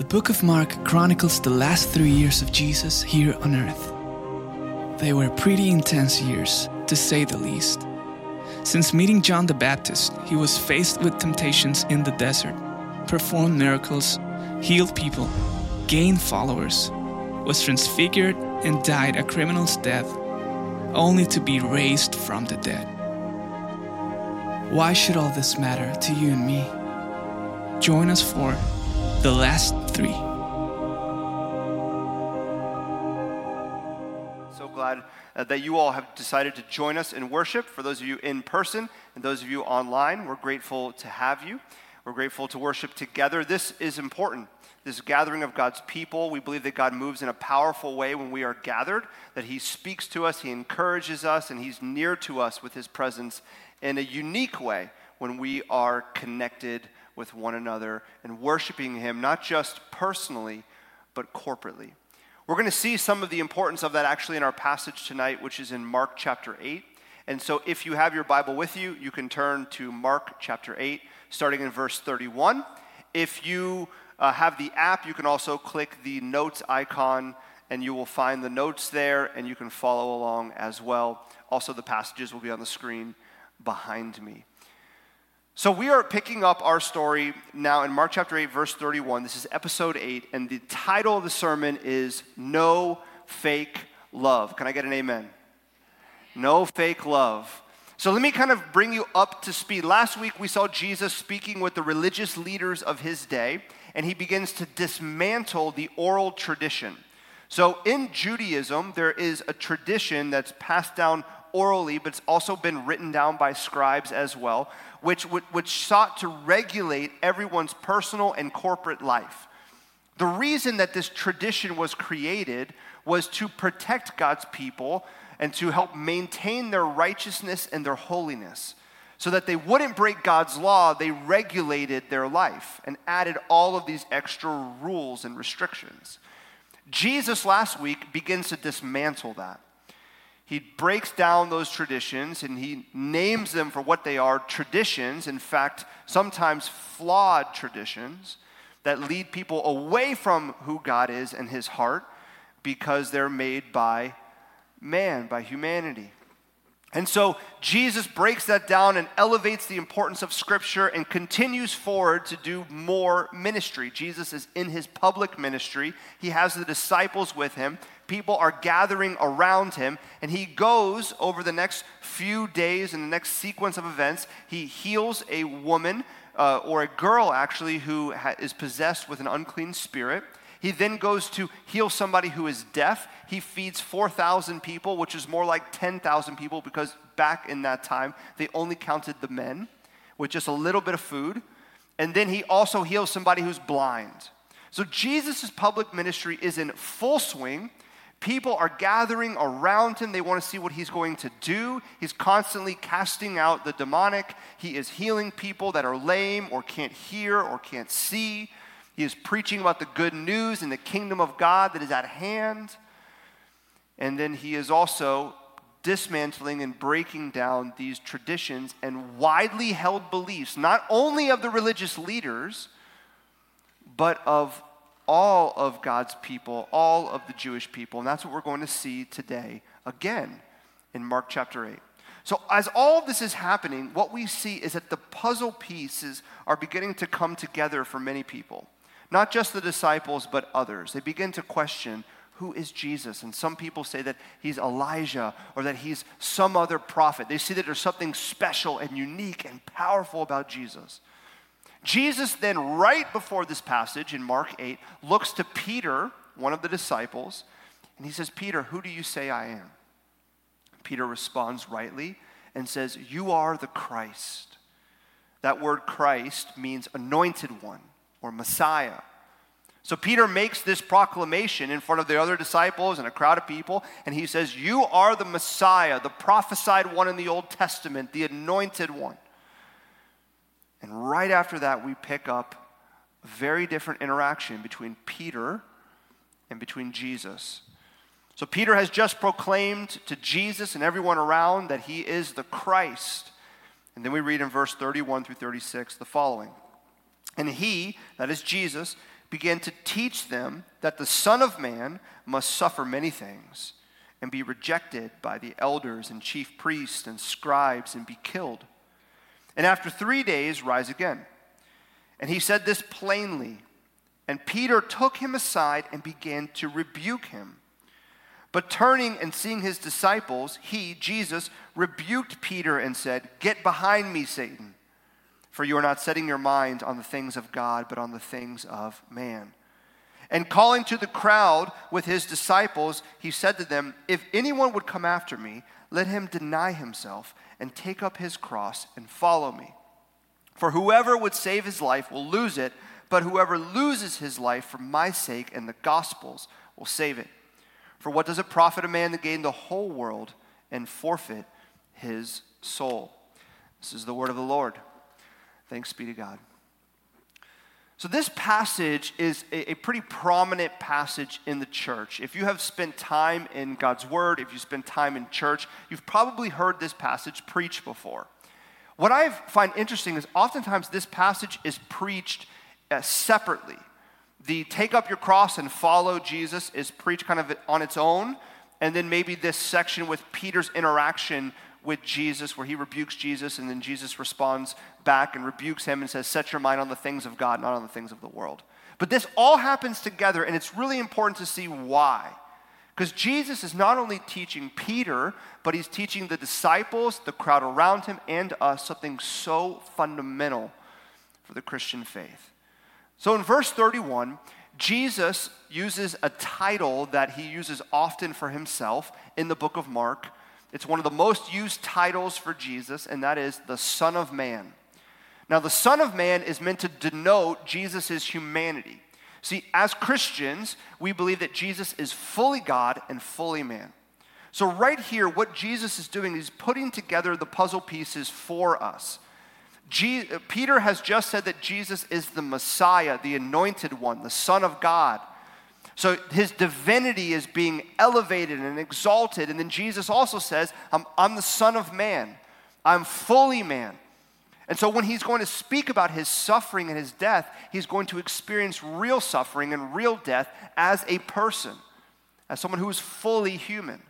The book of Mark chronicles the last three years of Jesus here on earth. They were pretty intense years, to say the least. Since meeting John the Baptist, he was faced with temptations in the desert, performed miracles, healed people, gained followers, was transfigured, and died a criminal's death, only to be raised from the dead. Why should all this matter to you and me? Join us for the last three. So glad uh, that you all have decided to join us in worship. For those of you in person and those of you online, we're grateful to have you. We're grateful to worship together. This is important. This gathering of God's people. We believe that God moves in a powerful way when we are gathered, that He speaks to us, He encourages us, and He's near to us with His presence in a unique way when we are connected with one another and worshiping Him, not just personally, but corporately. We're going to see some of the importance of that actually in our passage tonight, which is in Mark chapter 8. And so if you have your Bible with you, you can turn to Mark chapter 8, starting in verse 31. If you uh, have the app, you can also click the notes icon and you will find the notes there and you can follow along as well. Also, the passages will be on the screen behind me. So, we are picking up our story now in Mark chapter 8, verse 31. This is episode 8, and the title of the sermon is No Fake Love. Can I get an amen? No fake love. So let me kind of bring you up to speed. Last week we saw Jesus speaking with the religious leaders of his day, and he begins to dismantle the oral tradition. So in Judaism, there is a tradition that's passed down orally, but it's also been written down by scribes as well, which, which sought to regulate everyone's personal and corporate life. The reason that this tradition was created was to protect God's people and to help maintain their righteousness and their holiness. So that they wouldn't break God's law, they regulated their life and added all of these extra rules and restrictions. Jesus last week begins to dismantle that. He breaks down those traditions and he names them for what they are traditions, in fact, sometimes flawed traditions that lead people away from who God is and his heart because they're made by man, by humanity. And so Jesus breaks that down and elevates the importance of Scripture and continues forward to do more ministry. Jesus is in his public ministry, he has the disciples with him. People are gathering around him, and he goes over the next few days in the next sequence of events. He heals a woman, uh, or a girl actually, who ha- is possessed with an unclean spirit. He then goes to heal somebody who is deaf. He feeds 4,000 people, which is more like 10,000 people because back in that time, they only counted the men with just a little bit of food. And then he also heals somebody who's blind. So Jesus' public ministry is in full swing. People are gathering around him. They want to see what he's going to do. He's constantly casting out the demonic. He is healing people that are lame or can't hear or can't see. He is preaching about the good news and the kingdom of God that is at hand. And then he is also dismantling and breaking down these traditions and widely held beliefs, not only of the religious leaders, but of all of God's people, all of the Jewish people. And that's what we're going to see today again in Mark chapter 8. So, as all of this is happening, what we see is that the puzzle pieces are beginning to come together for many people. Not just the disciples, but others. They begin to question who is Jesus? And some people say that he's Elijah or that he's some other prophet. They see that there's something special and unique and powerful about Jesus. Jesus then, right before this passage in Mark 8, looks to Peter, one of the disciples, and he says, Peter, who do you say I am? Peter responds rightly and says, You are the Christ. That word Christ means anointed one or Messiah. So Peter makes this proclamation in front of the other disciples and a crowd of people, and he says, You are the Messiah, the prophesied one in the Old Testament, the anointed one. And right after that, we pick up a very different interaction between Peter and between Jesus. So Peter has just proclaimed to Jesus and everyone around that he is the Christ. And then we read in verse 31 through 36 the following. And he, that is Jesus, began to teach them that the Son of Man must suffer many things and be rejected by the elders and chief priests and scribes and be killed. And after three days, rise again. And he said this plainly. And Peter took him aside and began to rebuke him. But turning and seeing his disciples, he, Jesus, rebuked Peter and said, Get behind me, Satan, for you are not setting your mind on the things of God, but on the things of man. And calling to the crowd with his disciples, he said to them, If anyone would come after me, let him deny himself and take up his cross and follow me. For whoever would save his life will lose it, but whoever loses his life for my sake and the gospel's will save it. For what does it profit a man to gain the whole world and forfeit his soul? This is the word of the Lord. Thanks be to God. So, this passage is a, pretty prominent passage in the church. If you have spent time in God's Word, if you spend time in church, you've probably heard this passage preached before. What I find interesting is oftentimes this passage is preached uh, separately. The take up your cross and follow Jesus is preached kind of on its own, and then maybe this section with Peter's interaction with Jesus, where he rebukes Jesus, and then Jesus responds back and rebukes him and says, Set your mind on the things of God, not on the things of the world. But this all happens together, and it's really important to see why. Because Jesus is not only teaching Peter, but he's teaching the disciples, the crowd around him, and us something so fundamental for the Christian faith. So in verse 31, Jesus uses a title that he uses often for himself in the book of Mark it's one of the most used titles for Jesus, and that is the Son of Man. Now, the Son of Man is meant to denote Jesus' humanity. See, as Christians, we believe that Jesus is fully God and fully man. So, right here, what Jesus is doing is putting together the puzzle pieces for us. Je- Peter has just said that Jesus is the Messiah, the anointed one, the Son of God. So his divinity is being elevated and exalted. And then Jesus also says, I'm, I'm, the Son of Man, I'm fully man. And so when he's going to speak about his suffering and his death, he's going to experience real suffering and real death as a person, as someone who is fully human.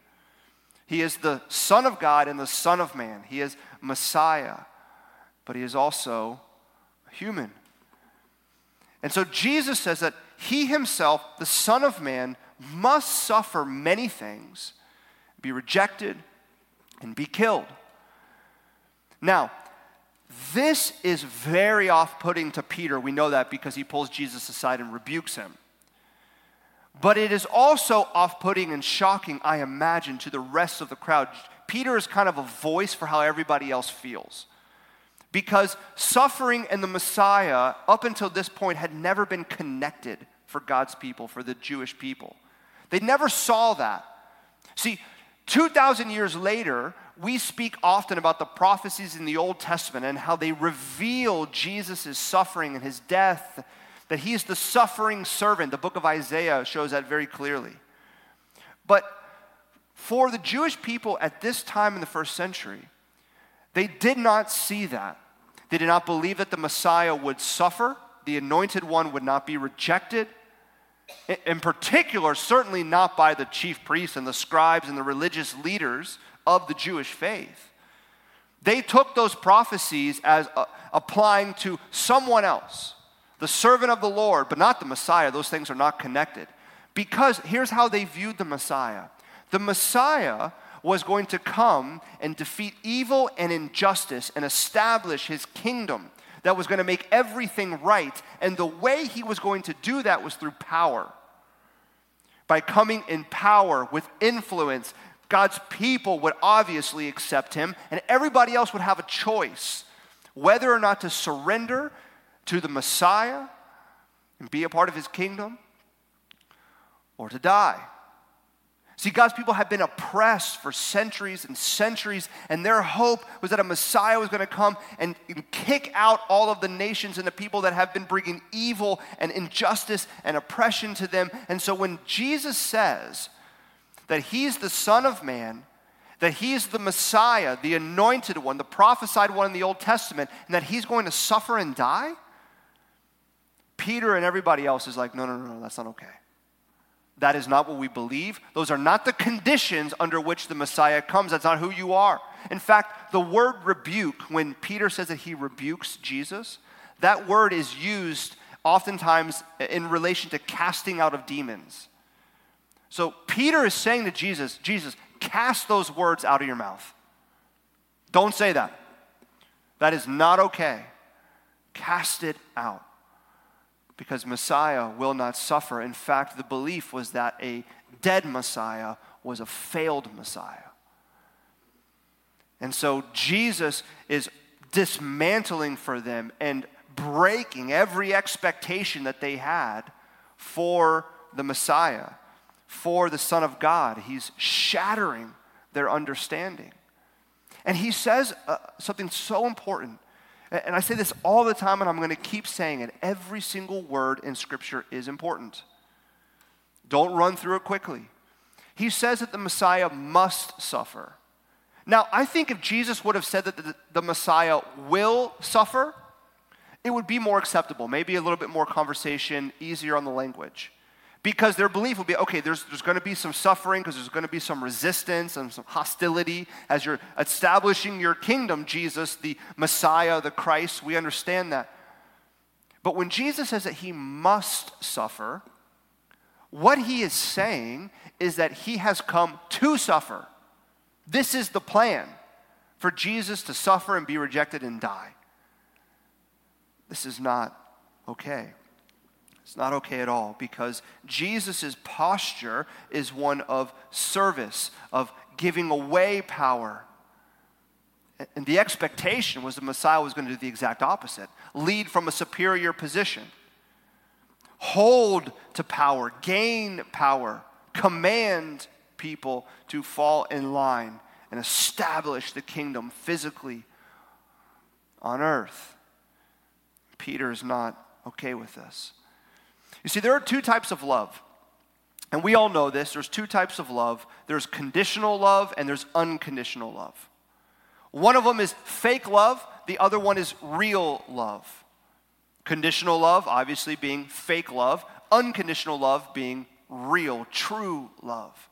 He is the Son of God and the Son of Man. He is Messiah, but he is also human. And so Jesus says that he himself, the Son of Man, must suffer many things, be rejected, and be killed. Now, this is very off putting to Peter. We know that because he pulls Jesus aside and rebukes him. But it is also off putting and shocking, I imagine, to the rest of the crowd. Peter is kind of a voice for how everybody else feels. Because suffering and the Messiah, up until this point, had never been connected for God's people, for the Jewish people. They never saw that. See, 2,000 years later, we speak often about the prophecies in the Old Testament and how they reveal Jesus' suffering and his death, that he is the suffering servant. The book of Isaiah shows that very clearly. But for the Jewish people at this time in the first century, they did not see that. They did not believe that the Messiah would suffer, the anointed one would not be rejected. In particular, certainly not by the chief priests and the scribes and the religious leaders of the Jewish faith. They took those prophecies as uh, applying to someone else, the servant of the Lord, but not the Messiah. Those things are not connected. Because here's how they viewed the Messiah the Messiah was going to come and defeat evil and injustice and establish his kingdom that was going to make everything right. And the way he was going to do that was through power. By coming in power with influence, God's people would obviously accept him, and everybody else would have a choice whether or not to surrender to the Messiah and be a part of his kingdom or to die. See, God's people had been oppressed for centuries and centuries, and their hope was that a Messiah was going to come and, and kick out all of the nations and the people that have been bringing evil and injustice and oppression to them. And so when Jesus says that he's the Son of Man, that he's the Messiah, the anointed one, the prophesied one in the Old Testament, and that he's going to suffer and die, Peter and everybody else is like, no, no, no, no, that's not okay. That is not what we believe. Those are not the conditions under which the Messiah comes. That's not who you are. In fact, the word rebuke, when Peter says that he rebukes Jesus, that word is used oftentimes in relation to casting out of demons. So Peter is saying to Jesus, Jesus, cast those words out of your mouth. Don't say that. That is not okay. Cast it out because Messiah will not suffer. In fact, the belief was that a dead Messiah was a failed Messiah. And so Jesus is dismantling for them and breaking every expectation that they had for the Messiah, for the Son of God. He's shattering their understanding. And he says uh, something so important and I say this all the time, and I'm going to keep saying it. Every single word in Scripture is important. Don't run through it quickly. He says that the Messiah must suffer. Now, I think if Jesus would have said that the, the Messiah will suffer, it would be more acceptable, maybe a little bit more conversation, easier on the language because their belief will be okay, there's, there's going to be some suffering because there's going to be some resistance and some hostility as you're establishing your kingdom, Jesus, the Messiah, the Christ. We understand that. But when Jesus says that he must suffer, what he is saying is that he has come to suffer. This is the plan for Jesus to suffer and be rejected and die. This is not okay. It's not okay at all because Jesus' posture is one of service, of giving away power. And the expectation was the Messiah was going to do the exact opposite lead from a superior position, hold to power, gain power, command people to fall in line and establish the kingdom physically on earth. Peter is not okay with this. You see, there are two types of love. And we all know this. There's two types of love there's conditional love and there's unconditional love. One of them is fake love, the other one is real love. Conditional love, obviously, being fake love, unconditional love being real, true love.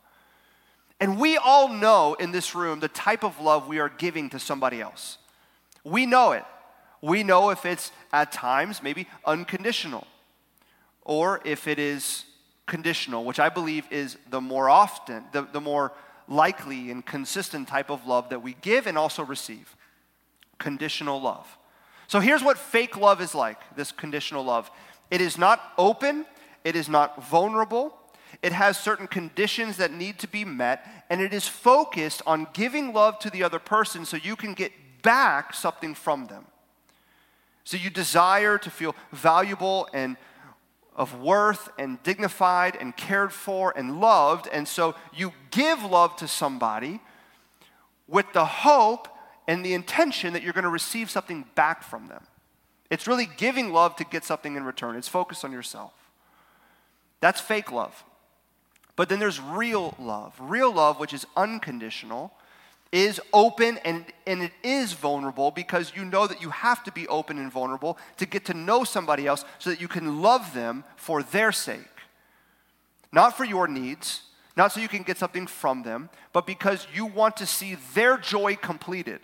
And we all know in this room the type of love we are giving to somebody else. We know it. We know if it's at times maybe unconditional or if it is conditional, which I believe is the more often, the, the more likely and consistent type of love that we give and also receive conditional love. So here's what fake love is like this conditional love it is not open, it is not vulnerable. It has certain conditions that need to be met, and it is focused on giving love to the other person so you can get back something from them. So you desire to feel valuable and of worth and dignified and cared for and loved. And so you give love to somebody with the hope and the intention that you're going to receive something back from them. It's really giving love to get something in return, it's focused on yourself. That's fake love. But then there's real love. Real love, which is unconditional, is open and, and it is vulnerable because you know that you have to be open and vulnerable to get to know somebody else so that you can love them for their sake. Not for your needs, not so you can get something from them, but because you want to see their joy completed.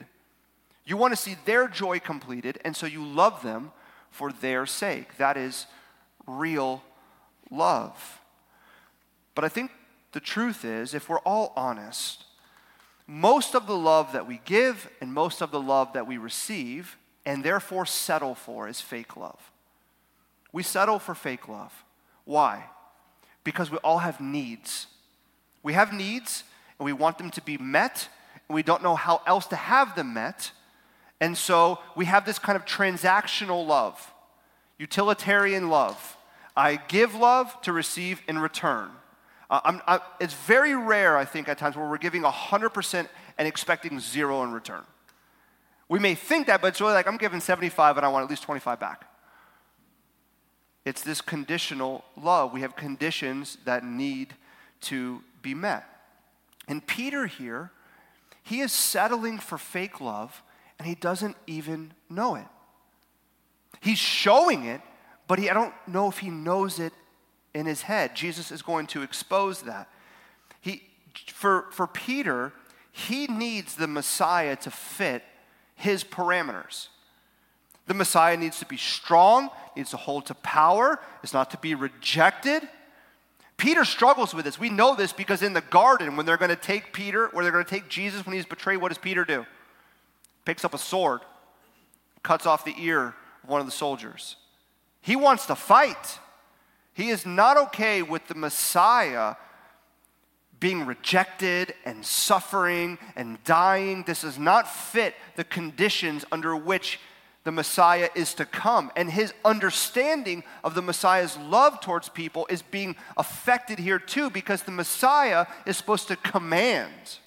You want to see their joy completed, and so you love them for their sake. That is real love. But I think the truth is, if we're all honest, most of the love that we give and most of the love that we receive and therefore settle for is fake love. We settle for fake love. Why? Because we all have needs. We have needs and we want them to be met, and we don't know how else to have them met. And so we have this kind of transactional love, utilitarian love. I give love to receive in return. Uh, I, it's very rare, I think, at times where we're giving 100% and expecting zero in return. We may think that, but it's really like I'm giving 75 and I want at least 25 back. It's this conditional love. We have conditions that need to be met. And Peter here, he is settling for fake love and he doesn't even know it. He's showing it, but he, I don't know if he knows it in his head. Jesus is going to expose that. He, for, for Peter, he needs the Messiah to fit his parameters. The Messiah needs to be strong, needs to hold to power, is not to be rejected. Peter struggles with this. We know this because in the garden, when they're going to take Peter, where they're going to take Jesus when he's betrayed, what does Peter do? Picks up a sword, cuts off the ear of one of the soldiers. He wants to fight. He is not okay with the Messiah being rejected and suffering and dying. This does not fit the conditions under which the Messiah is to come. And his understanding of the Messiah's love towards people is being affected here too because the Messiah is supposed to command.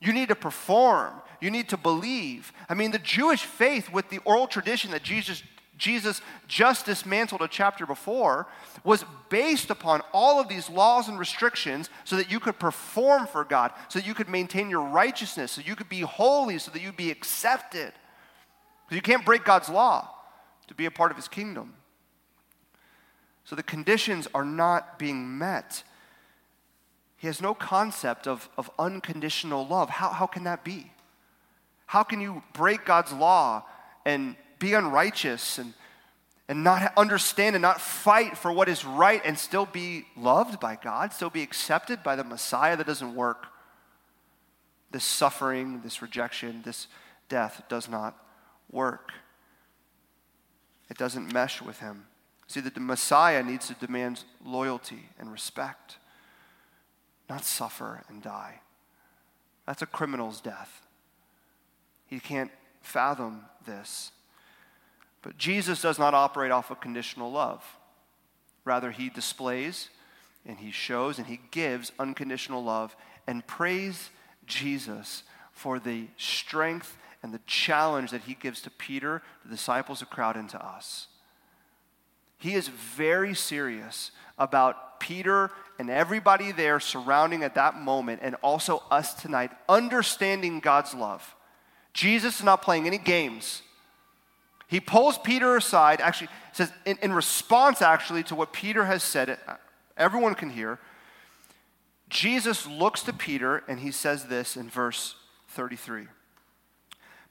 You need to perform. You need to believe. I mean, the Jewish faith, with the oral tradition that Jesus Jesus just dismantled a chapter before, was based upon all of these laws and restrictions so that you could perform for God, so that you could maintain your righteousness, so you could be holy, so that you'd be accepted. So you can't break God's law to be a part of his kingdom. So the conditions are not being met. He has no concept of, of unconditional love. How, how can that be? How can you break God's law and be unrighteous and, and not understand and not fight for what is right and still be loved by God, still be accepted by the Messiah that doesn't work. This suffering, this rejection, this death does not work. It doesn't mesh with him. See, that the Messiah needs to demand loyalty and respect, not suffer and die. That's a criminal's death. He can't fathom this. But Jesus does not operate off of conditional love. Rather, he displays and he shows and he gives unconditional love and praise Jesus for the strength and the challenge that he gives to Peter, the disciples, the crowd, and to us. He is very serious about Peter and everybody there surrounding at that moment, and also us tonight, understanding God's love. Jesus is not playing any games. He pulls Peter aside, actually, says, in, in response actually to what Peter has said, uh, everyone can hear. Jesus looks to Peter and he says this in verse 33.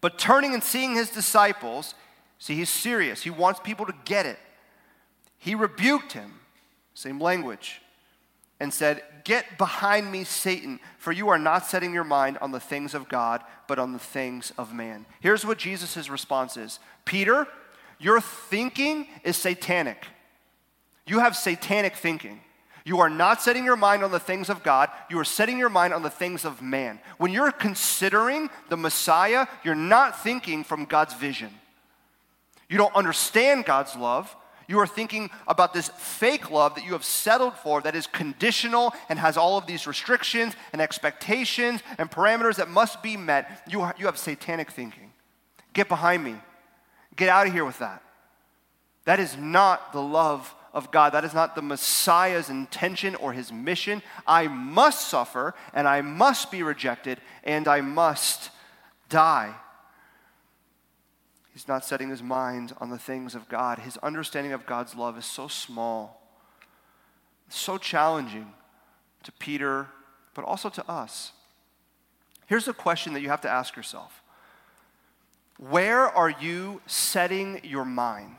But turning and seeing his disciples, see, he's serious. He wants people to get it. He rebuked him, same language, and said, Get behind me, Satan, for you are not setting your mind on the things of God, but on the things of man. Here's what Jesus' response is Peter, your thinking is satanic. You have satanic thinking. You are not setting your mind on the things of God, you are setting your mind on the things of man. When you're considering the Messiah, you're not thinking from God's vision. You don't understand God's love. You are thinking about this fake love that you have settled for that is conditional and has all of these restrictions and expectations and parameters that must be met. You, you have satanic thinking. Get behind me. Get out of here with that. That is not the love of God. That is not the Messiah's intention or his mission. I must suffer and I must be rejected and I must die. He's not setting his mind on the things of God. His understanding of God's love is so small, so challenging to Peter, but also to us. Here's a question that you have to ask yourself Where are you setting your mind?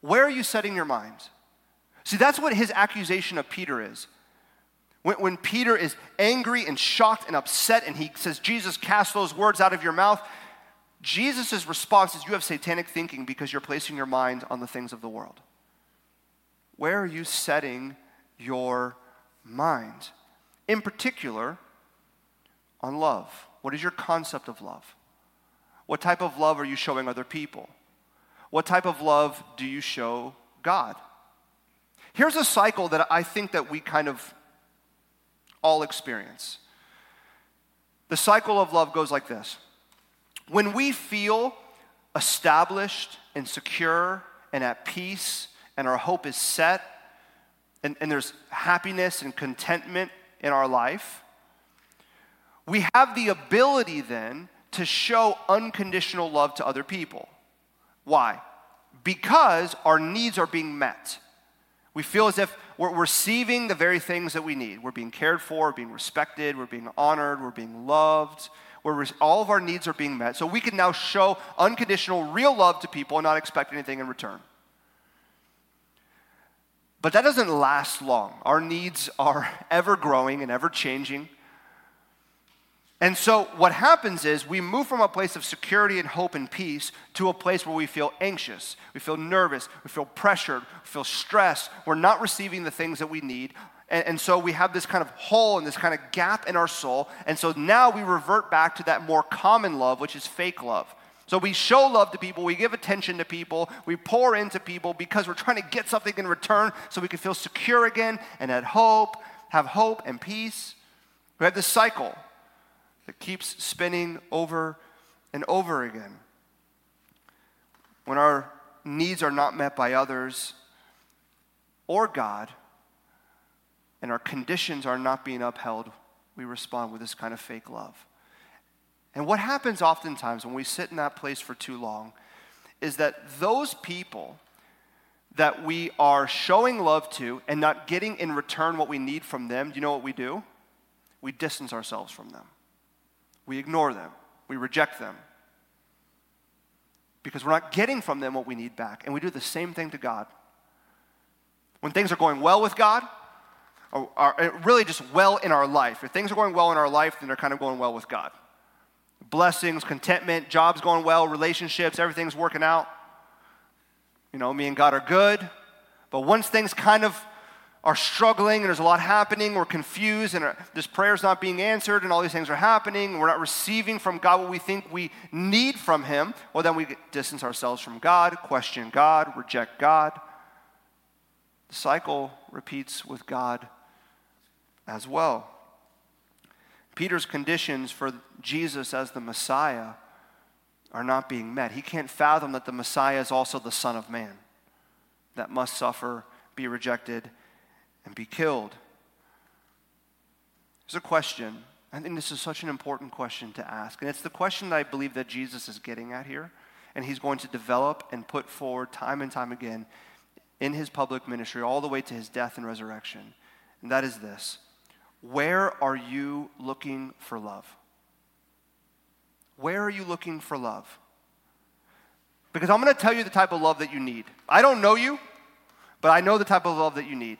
Where are you setting your mind? See, that's what his accusation of Peter is. When, when Peter is angry and shocked and upset, and he says, Jesus, cast those words out of your mouth, Jesus' response is you have satanic thinking because you're placing your mind on the things of the world. Where are you setting your mind? In particular, on love. What is your concept of love? What type of love are you showing other people? What type of love do you show God? Here's a cycle that I think that we kind of all experience. The cycle of love goes like this. When we feel established and secure and at peace and our hope is set and, and there's happiness and contentment in our life, we have the ability then to show unconditional love to other people. Why? because our needs are being met. We feel as if we're receiving the very things that we need. We're being cared for, being respected, we're being honored, we're being loved. We're, all of our needs are being met. So we can now show unconditional, real love to people and not expect anything in return. But that doesn't last long. Our needs are ever growing and ever changing. And so, what happens is we move from a place of security and hope and peace to a place where we feel anxious, we feel nervous, we feel pressured, we feel stressed. We're not receiving the things that we need. And, and, so, we have this kind of hole and this kind of gap in our soul. And so, now we revert back to that more common love, which is fake love. So, we show love to people, we give attention to people, we pour into people because we're trying to get something in return so we can feel secure again and have hope, have hope and peace. We have this cycle that keeps spinning over and over again. When our needs are not met by others or God, and our conditions are not being upheld, we respond with this kind of fake love. And what happens oftentimes when we sit in that place for too long is that those people that we are showing love to and not getting in return what we need from them, do you know what we do? We distance ourselves from them. We ignore them, we reject them. Because we're not getting from them what we need back. And we do the same thing to God. When things are going well with God, or really just well in our life, if things are going well in our life, then they're kind of going well with God. Blessings, contentment, jobs going well, relationships, everything's working out. You know, me and God are good. But once things kind of are struggling and there's a lot happening, we're confused and uh, this prayer's not being answered and all these things are happening, we're not receiving from God what we think we need from Him, well, then we distance ourselves from God, question God, reject God. The cycle repeats with God as well. Peter's conditions for Jesus as the Messiah are not being met. He can't fathom that the Messiah is also the Son of Man that must suffer, be rejected, and be killed. There's a question. I think this is such an important question to ask. And it's the question that I believe that Jesus is getting at here. And he's going to develop and put forward time and time again in his public ministry, all the way to his death and resurrection. And that is this Where are you looking for love? Where are you looking for love? Because I'm going to tell you the type of love that you need. I don't know you, but I know the type of love that you need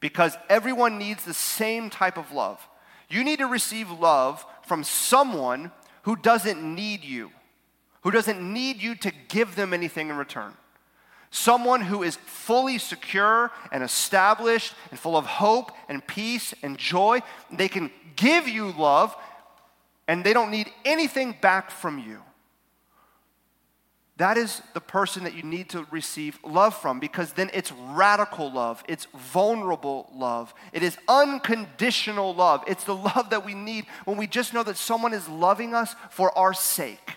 because everyone needs the same type of love. You need to receive love from someone who doesn't need you, who doesn't need you to give them anything in return. Someone who is fully secure and established and full of hope and peace and joy. They can give you love and they don't need anything back from you. That is the person that you need to receive love from because then it's radical love. It's vulnerable love. It is unconditional love. It's the love that we need when we just know that someone is loving us for our sake.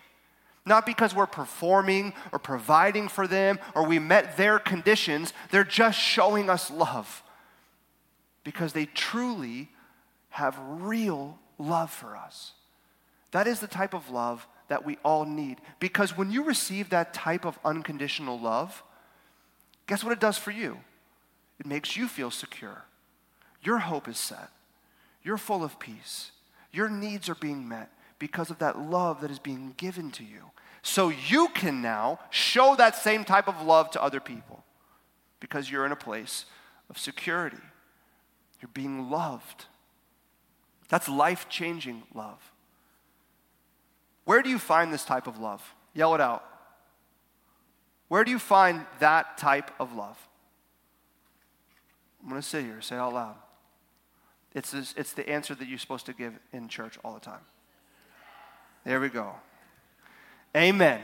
Not because we're performing or providing for them or we met their conditions. They're just showing us love because they truly have real love for us. That is the type of love that we all need. Because when you receive that type of unconditional love, guess what it does for you? It makes you feel secure. Your hope is set. You're full of peace. Your needs are being met because of that love that is being given to you. So you can now show that same type of love to other people because you're in a place of security. You're being loved. That's life changing love. Where do you find this type of love? Yell it out. Where do you find that type of love? I'm going to sit here, say it out loud. It's, this, it's the answer that you're supposed to give in church all the time. There we go. Amen.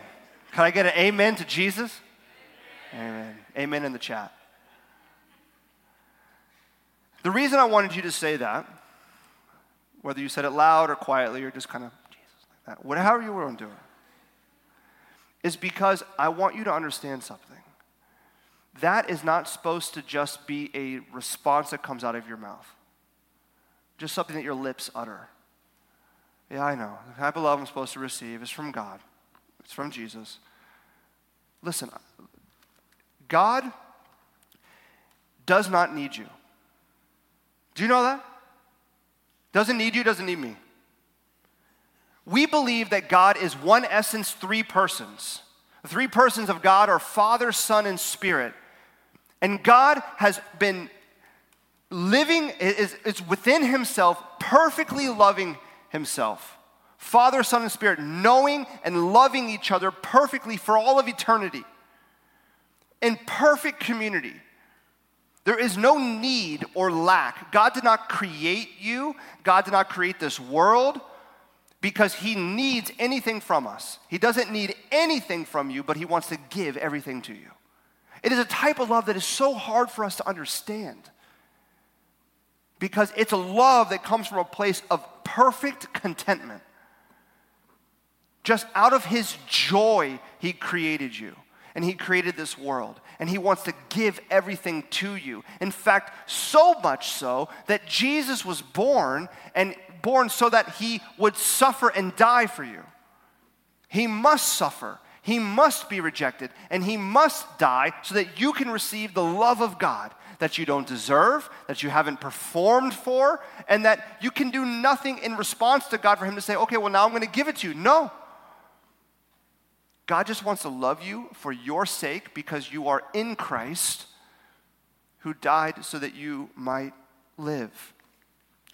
Can I get an amen to Jesus? Amen. Amen in the chat. The reason I wanted you to say that, whether you said it loud or quietly or just kind of Jesus like that, whatever you want to do, is because I want you to understand something. That is not supposed to just be a response that comes out of your mouth, just something that your lips utter. Yeah, I know. The type of love I'm supposed to receive is from God, it's from Jesus. Listen, God does not need you. Do you know that? Doesn't need you, doesn't need me. We believe that God is one essence, three persons. The three persons of God are Father, Son, and Spirit. And God has been living, is, is within Himself, perfectly loving Himself. Father, Son, and Spirit, knowing and loving each other perfectly for all of eternity. In perfect community. There is no need or lack. God did not create you, God did not create this world because He needs anything from us. He doesn't need anything from you, but He wants to give everything to you. It is a type of love that is so hard for us to understand because it's a love that comes from a place of perfect contentment. Just out of His joy, He created you and He created this world, and He wants to give everything to you. In fact, so much so that Jesus was born and born so that He would suffer and die for you. He must suffer, He must be rejected, and He must die so that you can receive the love of God that you don't deserve, that you haven't performed for, and that you can do nothing in response to God for Him to say, okay, well, now I'm going to give it to you. No. God just wants to love you for your sake because you are in Christ who died so that you might live.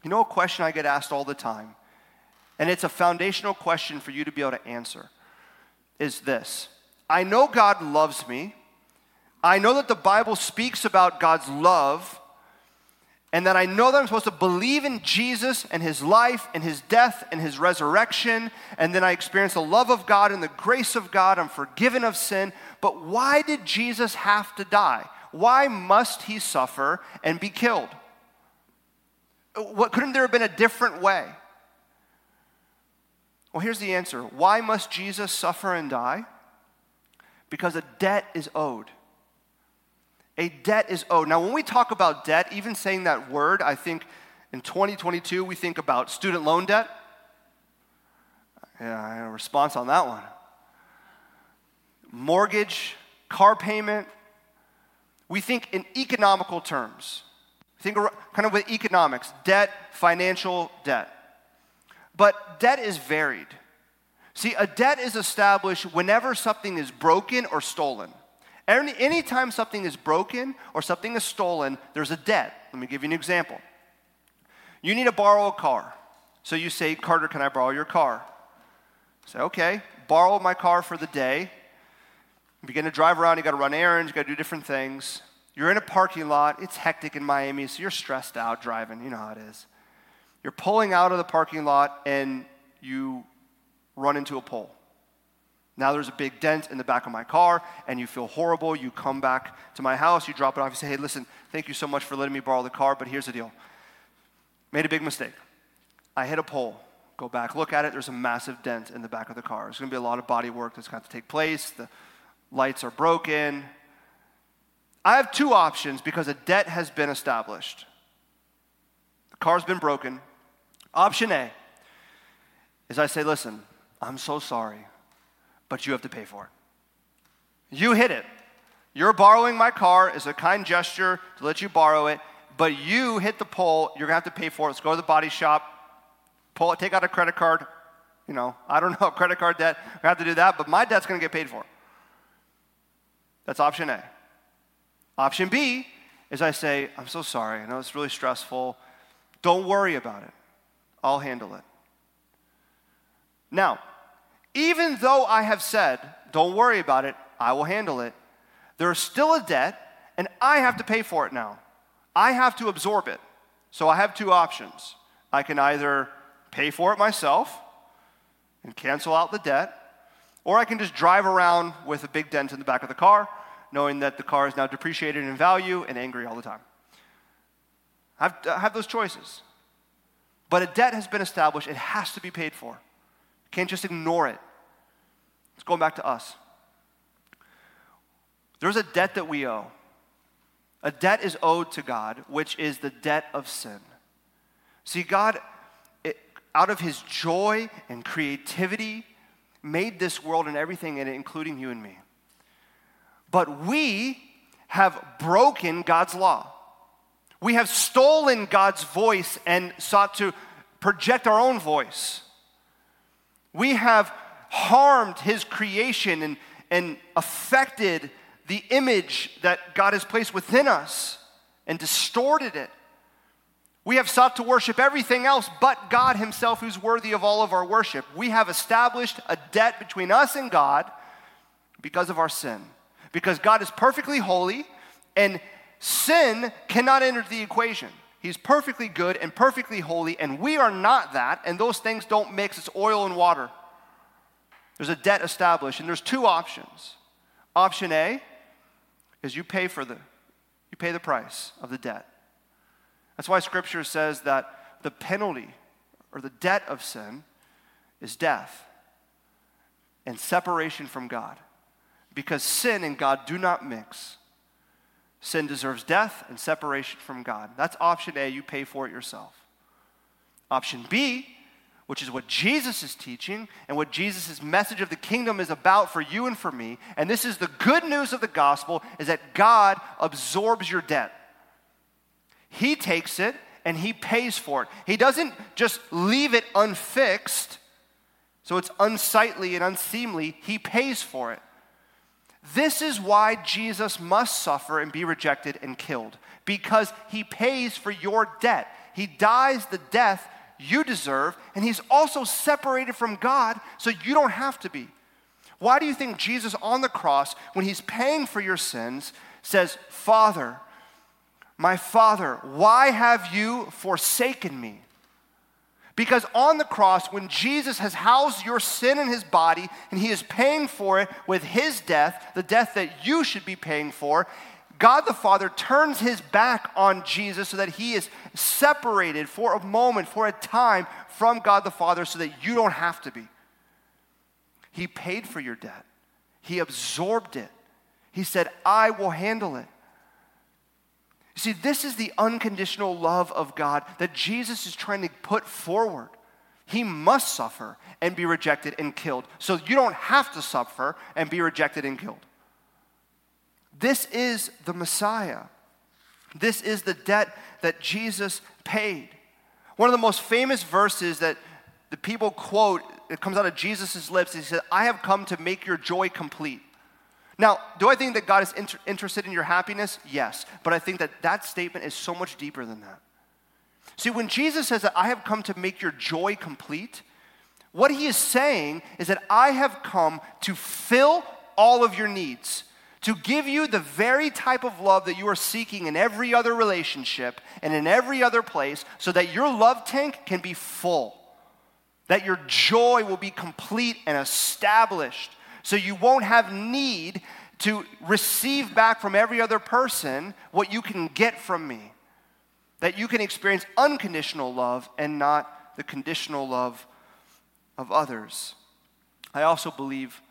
You know, a question I get asked all the time, and it's a foundational question for you to be able to answer, is this I know God loves me. I know that the Bible speaks about God's love and that I know that I'm supposed to believe in Jesus and his life and his death and his resurrection, and then I experience the love of God and the grace of God. I'm forgiven of sin. But why did Jesus have to die? Why must he suffer and be killed? What, couldn't there have been a different way? Well, here's the answer why must Jesus suffer and die? Because a debt is owed. A debt is owed. Now, when we talk about debt, even saying that word, I think in 2022 we think about student loan debt. Yeah, I have a response on that one. Mortgage, car payment. We think in economical terms. Think kind of with economics debt, financial debt. But debt is varied. See, a debt is established whenever something is broken or stolen. Any, anytime something is broken or something is stolen, there's a debt. Let me give you an example. You need to borrow a car. So you say, Carter, can I borrow your car? Say, okay, borrow my car for the day. You begin to drive around, you gotta run errands, you gotta do different things. You're in a parking lot, it's hectic in Miami, so you're stressed out driving, you know how it is. You're pulling out of the parking lot and you run into a pole. Now there's a big dent in the back of my car, and you feel horrible. You come back to my house, you drop it off, you say, Hey, listen, thank you so much for letting me borrow the car, but here's the deal. Made a big mistake. I hit a pole. Go back, look at it. There's a massive dent in the back of the car. There's going to be a lot of body work that's going to take place. The lights are broken. I have two options because a debt has been established. The car's been broken. Option A is I say, Listen, I'm so sorry but you have to pay for it. You hit it. You're borrowing my car as a kind gesture to let you borrow it, but you hit the pole. You're gonna have to pay for it. Let's go to the body shop, pull it, take out a credit card. You know, I don't know, credit card debt. We have to do that, but my debt's gonna get paid for. That's option A. Option B is I say, I'm so sorry. I know it's really stressful. Don't worry about it. I'll handle it. Now, even though I have said, don't worry about it, I will handle it, there's still a debt, and I have to pay for it now. I have to absorb it. So I have two options. I can either pay for it myself and cancel out the debt, or I can just drive around with a big dent in the back of the car, knowing that the car is now depreciated in value and angry all the time. I have those choices. But a debt has been established, it has to be paid for. Can't just ignore it. It's going back to us. There's a debt that we owe. A debt is owed to God, which is the debt of sin. See, God, it, out of his joy and creativity, made this world and everything in it, including you and me. But we have broken God's law. We have stolen God's voice and sought to project our own voice. We have harmed his creation and, and affected the image that God has placed within us and distorted it. We have sought to worship everything else but God Himself, who's worthy of all of our worship. We have established a debt between us and God because of our sin. Because God is perfectly holy and sin cannot enter the equation. He's perfectly good and perfectly holy, and we are not that, and those things don't mix. It's oil and water. There's a debt established, and there's two options. Option A is you pay for the you pay the price of the debt. That's why scripture says that the penalty or the debt of sin is death and separation from God. Because sin and God do not mix. Sin deserves death and separation from God. That's option A, you pay for it yourself. Option B, which is what Jesus is teaching and what Jesus' message of the kingdom is about for you and for me, and this is the good news of the gospel, is that God absorbs your debt. He takes it and he pays for it. He doesn't just leave it unfixed, so it's unsightly and unseemly. He pays for it. This is why Jesus must suffer and be rejected and killed, because he pays for your debt. He dies the death you deserve, and he's also separated from God so you don't have to be. Why do you think Jesus on the cross, when he's paying for your sins, says, Father, my Father, why have you forsaken me? Because on the cross, when Jesus has housed your sin in his body and he is paying for it with his death, the death that you should be paying for, God the Father turns his back on Jesus so that he is separated for a moment, for a time from God the Father so that you don't have to be. He paid for your debt, he absorbed it. He said, I will handle it. You see, this is the unconditional love of God that Jesus is trying to put forward. He must suffer and be rejected and killed. So you don't have to suffer and be rejected and killed. This is the Messiah. This is the debt that Jesus paid. One of the most famous verses that the people quote, it comes out of Jesus' lips. He said, I have come to make your joy complete. Now, do I think that God is inter- interested in your happiness? Yes. But I think that that statement is so much deeper than that. See, when Jesus says that I have come to make your joy complete, what he is saying is that I have come to fill all of your needs, to give you the very type of love that you are seeking in every other relationship and in every other place, so that your love tank can be full, that your joy will be complete and established so you won't have need to receive back from every other person what you can get from me. That you can experience unconditional love and not the conditional love of others. I also believe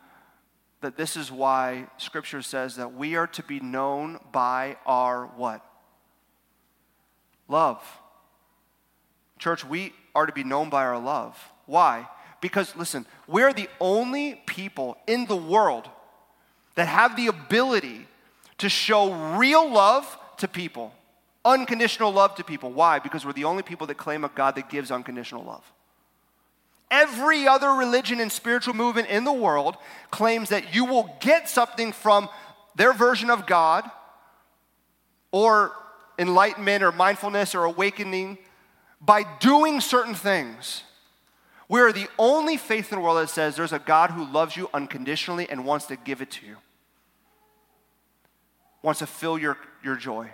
that this is why scripture says that we are to be known by our what? Love. Church, we are to be known by our love. Why? Because, listen, we're the only people in the world that have the ability to show real love to people, unconditional love to people. Why? Because we're the only people that claim a God that gives unconditional love. Every other religion and spiritual movement in the world claims that you will get something from their version of God or enlightenment or mindfulness or awakening by doing certain things. We are the only faith in the world that says there's a God who loves you unconditionally and wants to give it to you, wants to fill your, your joy.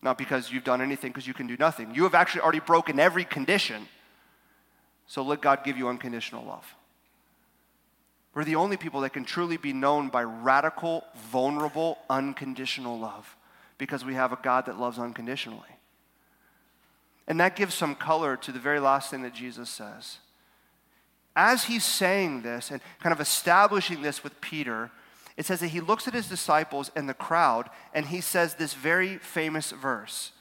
Not because you've done anything, because you can do nothing. You have actually already broken every condition. So let God give you unconditional love. We're the only people that can truly be known by radical, vulnerable, unconditional love because we have a God that loves unconditionally. And that gives some color to the very last thing that Jesus says as he's saying this and kind of establishing this with Peter, it says that he looks at his disciples and the crowd and he says this very famous verse.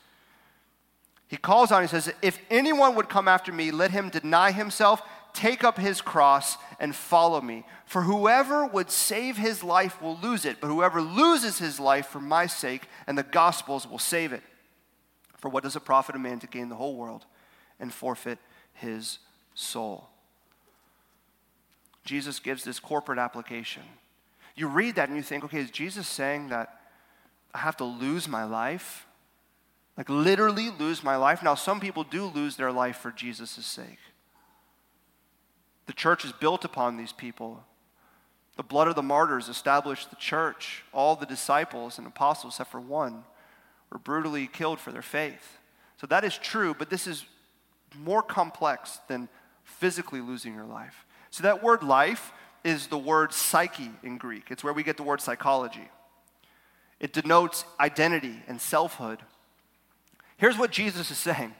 He calls on, he says, If anyone would come after me, let him deny himself, take up his cross and follow me. For whoever would save his life will lose it, but whoever loses his life for my sake and the gospel's will save it. For what does it profit a man to gain the whole world and forfeit his soul? Jesus gives this corporate application. You read that and you think, okay, is Jesus saying that I have to lose my life? Like literally lose my life? Now, some people do lose their life for Jesus' sake. The church is built upon these people. The blood of the martyrs established the church. All the disciples and apostles, except for one, were brutally killed for their faith. So that is true, but this is more complex than physically losing your life. So that word life is the word psyche in Greek. It's where we get the word psychology. It denotes identity and selfhood. Here's what Jesus is saying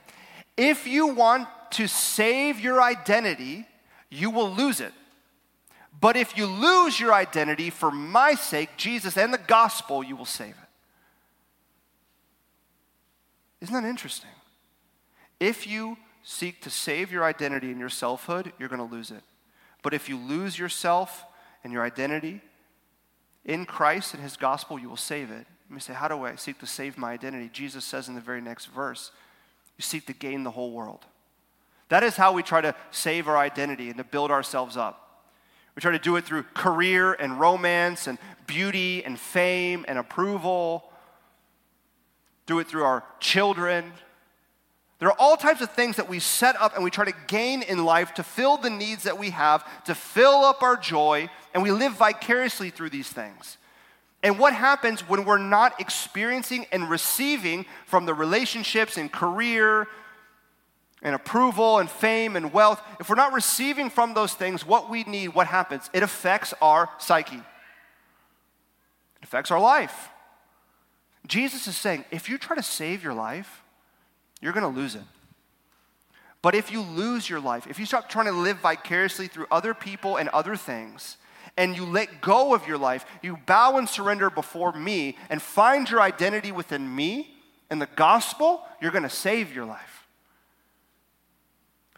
If you want to save your identity, you will lose it. But if you lose your identity for my sake, Jesus and the gospel, you will save it. Isn't that interesting? If you seek to save your identity and your selfhood, you're going to lose it. But if you lose yourself and your identity in Christ and his gospel, you will save it. You may say, How do I seek to save my identity? Jesus says in the very next verse, You seek to gain the whole world. That is how we try to save our identity and to build ourselves up. We try to do it through career and romance and beauty and fame and approval. Do it through our children. There are all types of things that we set up and we try to gain in life to fill the needs that we have, to fill up our joy, and we live vicariously through these things. And what happens when we're not experiencing and receiving from the relationships and career and approval and fame and wealth, if we're not receiving from those things what we need, what happens? It affects our psyche, it affects our life. Jesus is saying if you try to save your life, you're going to lose it. But if you lose your life, if you stop trying to live vicariously through other people and other things, and you let go of your life, you bow and surrender before me and find your identity within me and the gospel, you're going to save your life.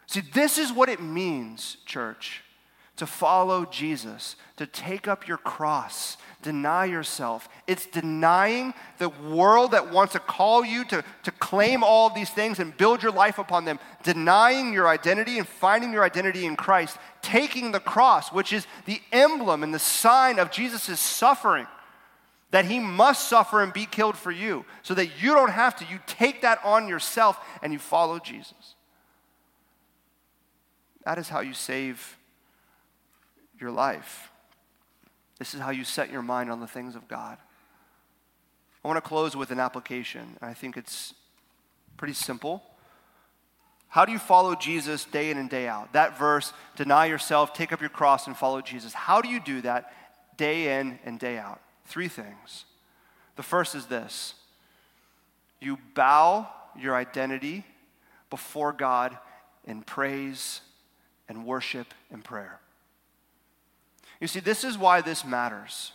See, this is what it means, church, to follow Jesus, to take up your cross, deny yourself. It's denying the world that wants to call you to, to claim all these things and build your life upon them, denying your identity and finding your identity in Christ, taking the cross, which is the emblem and the sign of Jesus' suffering. That he must suffer and be killed for you, so that you don't have to. You take that on yourself and you follow Jesus. That is how you save your life. This is how you set your mind on the things of God. I want to close with an application. I think it's pretty simple. How do you follow Jesus day in and day out? That verse, deny yourself, take up your cross, and follow Jesus. How do you do that day in and day out? Three things. The first is this you bow your identity before God in praise and worship and prayer. You see, this is why this matters.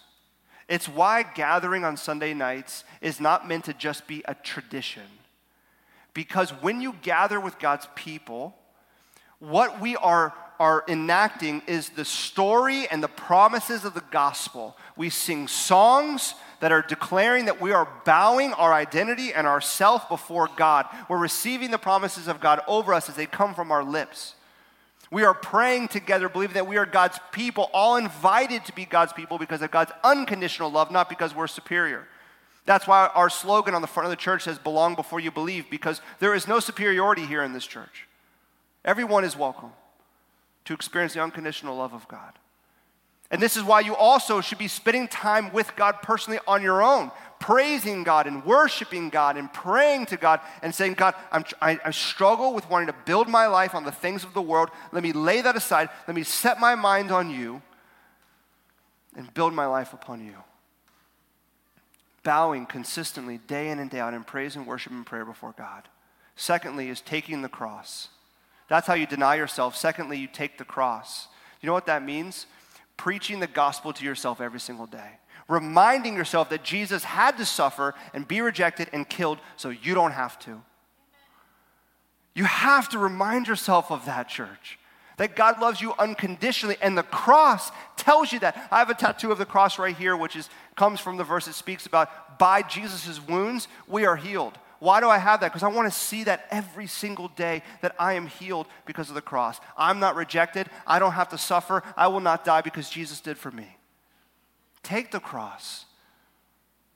It's why gathering on Sunday nights is not meant to just be a tradition. Because when you gather with God's people, what we are, are enacting is the story and the promises of the gospel. We sing songs that are declaring that we are bowing our identity and our self before God. We're receiving the promises of God over us as they come from our lips. We are praying together, believing that we are God's people, all invited to be God's people because of God's unconditional love, not because we're superior. That's why our slogan on the front of the church says, Belong before you believe, because there is no superiority here in this church. Everyone is welcome to experience the unconditional love of God. And this is why you also should be spending time with God personally on your own, praising God and worshiping God and praying to God and saying, God, I'm, I, I struggle with wanting to build my life on the things of the world. Let me lay that aside. Let me set my mind on you and build my life upon you. Bowing consistently, day in and day out, in praise and worship and prayer before God. Secondly, is taking the cross. That's how you deny yourself. Secondly, you take the cross. You know what that means? preaching the gospel to yourself every single day. Reminding yourself that Jesus had to suffer and be rejected and killed so you don't have to. You have to remind yourself of that, church. that God loves you unconditionally, and the cross tells you that. I have a tattoo of the cross right here, which is, comes from the verse that speaks about by Jesus' wounds, we are healed. Why do I have that? Because I want to see that every single day that I am healed because of the cross. I'm not rejected. I don't have to suffer. I will not die because Jesus did for me. Take the cross.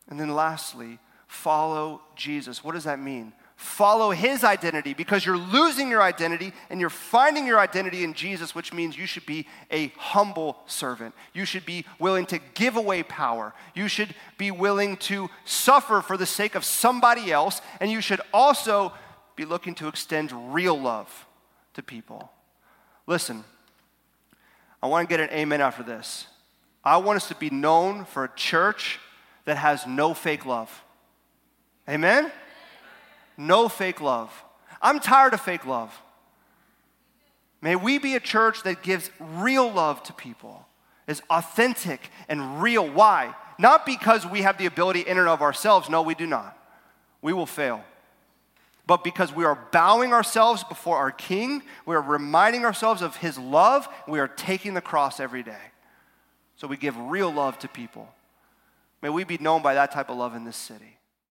And then lastly, follow Jesus. What does that mean? follow his identity because you're losing your identity and you're finding your identity in Jesus, which means you should be a humble servant. You should be willing to give away power. You should be willing to suffer for the sake of somebody else. And you should also be looking to extend real love to people. Listen, I want to get an amen after this. I want us to be known for a church that has no fake love. Amen? no fake love. I'm tired of fake love. May we be a church that gives real love to people, is authentic and real. Why? Not because we have the ability in and of ourselves. No, we do not. We will fail. But because we are bowing ourselves before our King, we are reminding ourselves of His love, we are taking the cross every day. So we give real love to people. May we be known by that type of love in this city.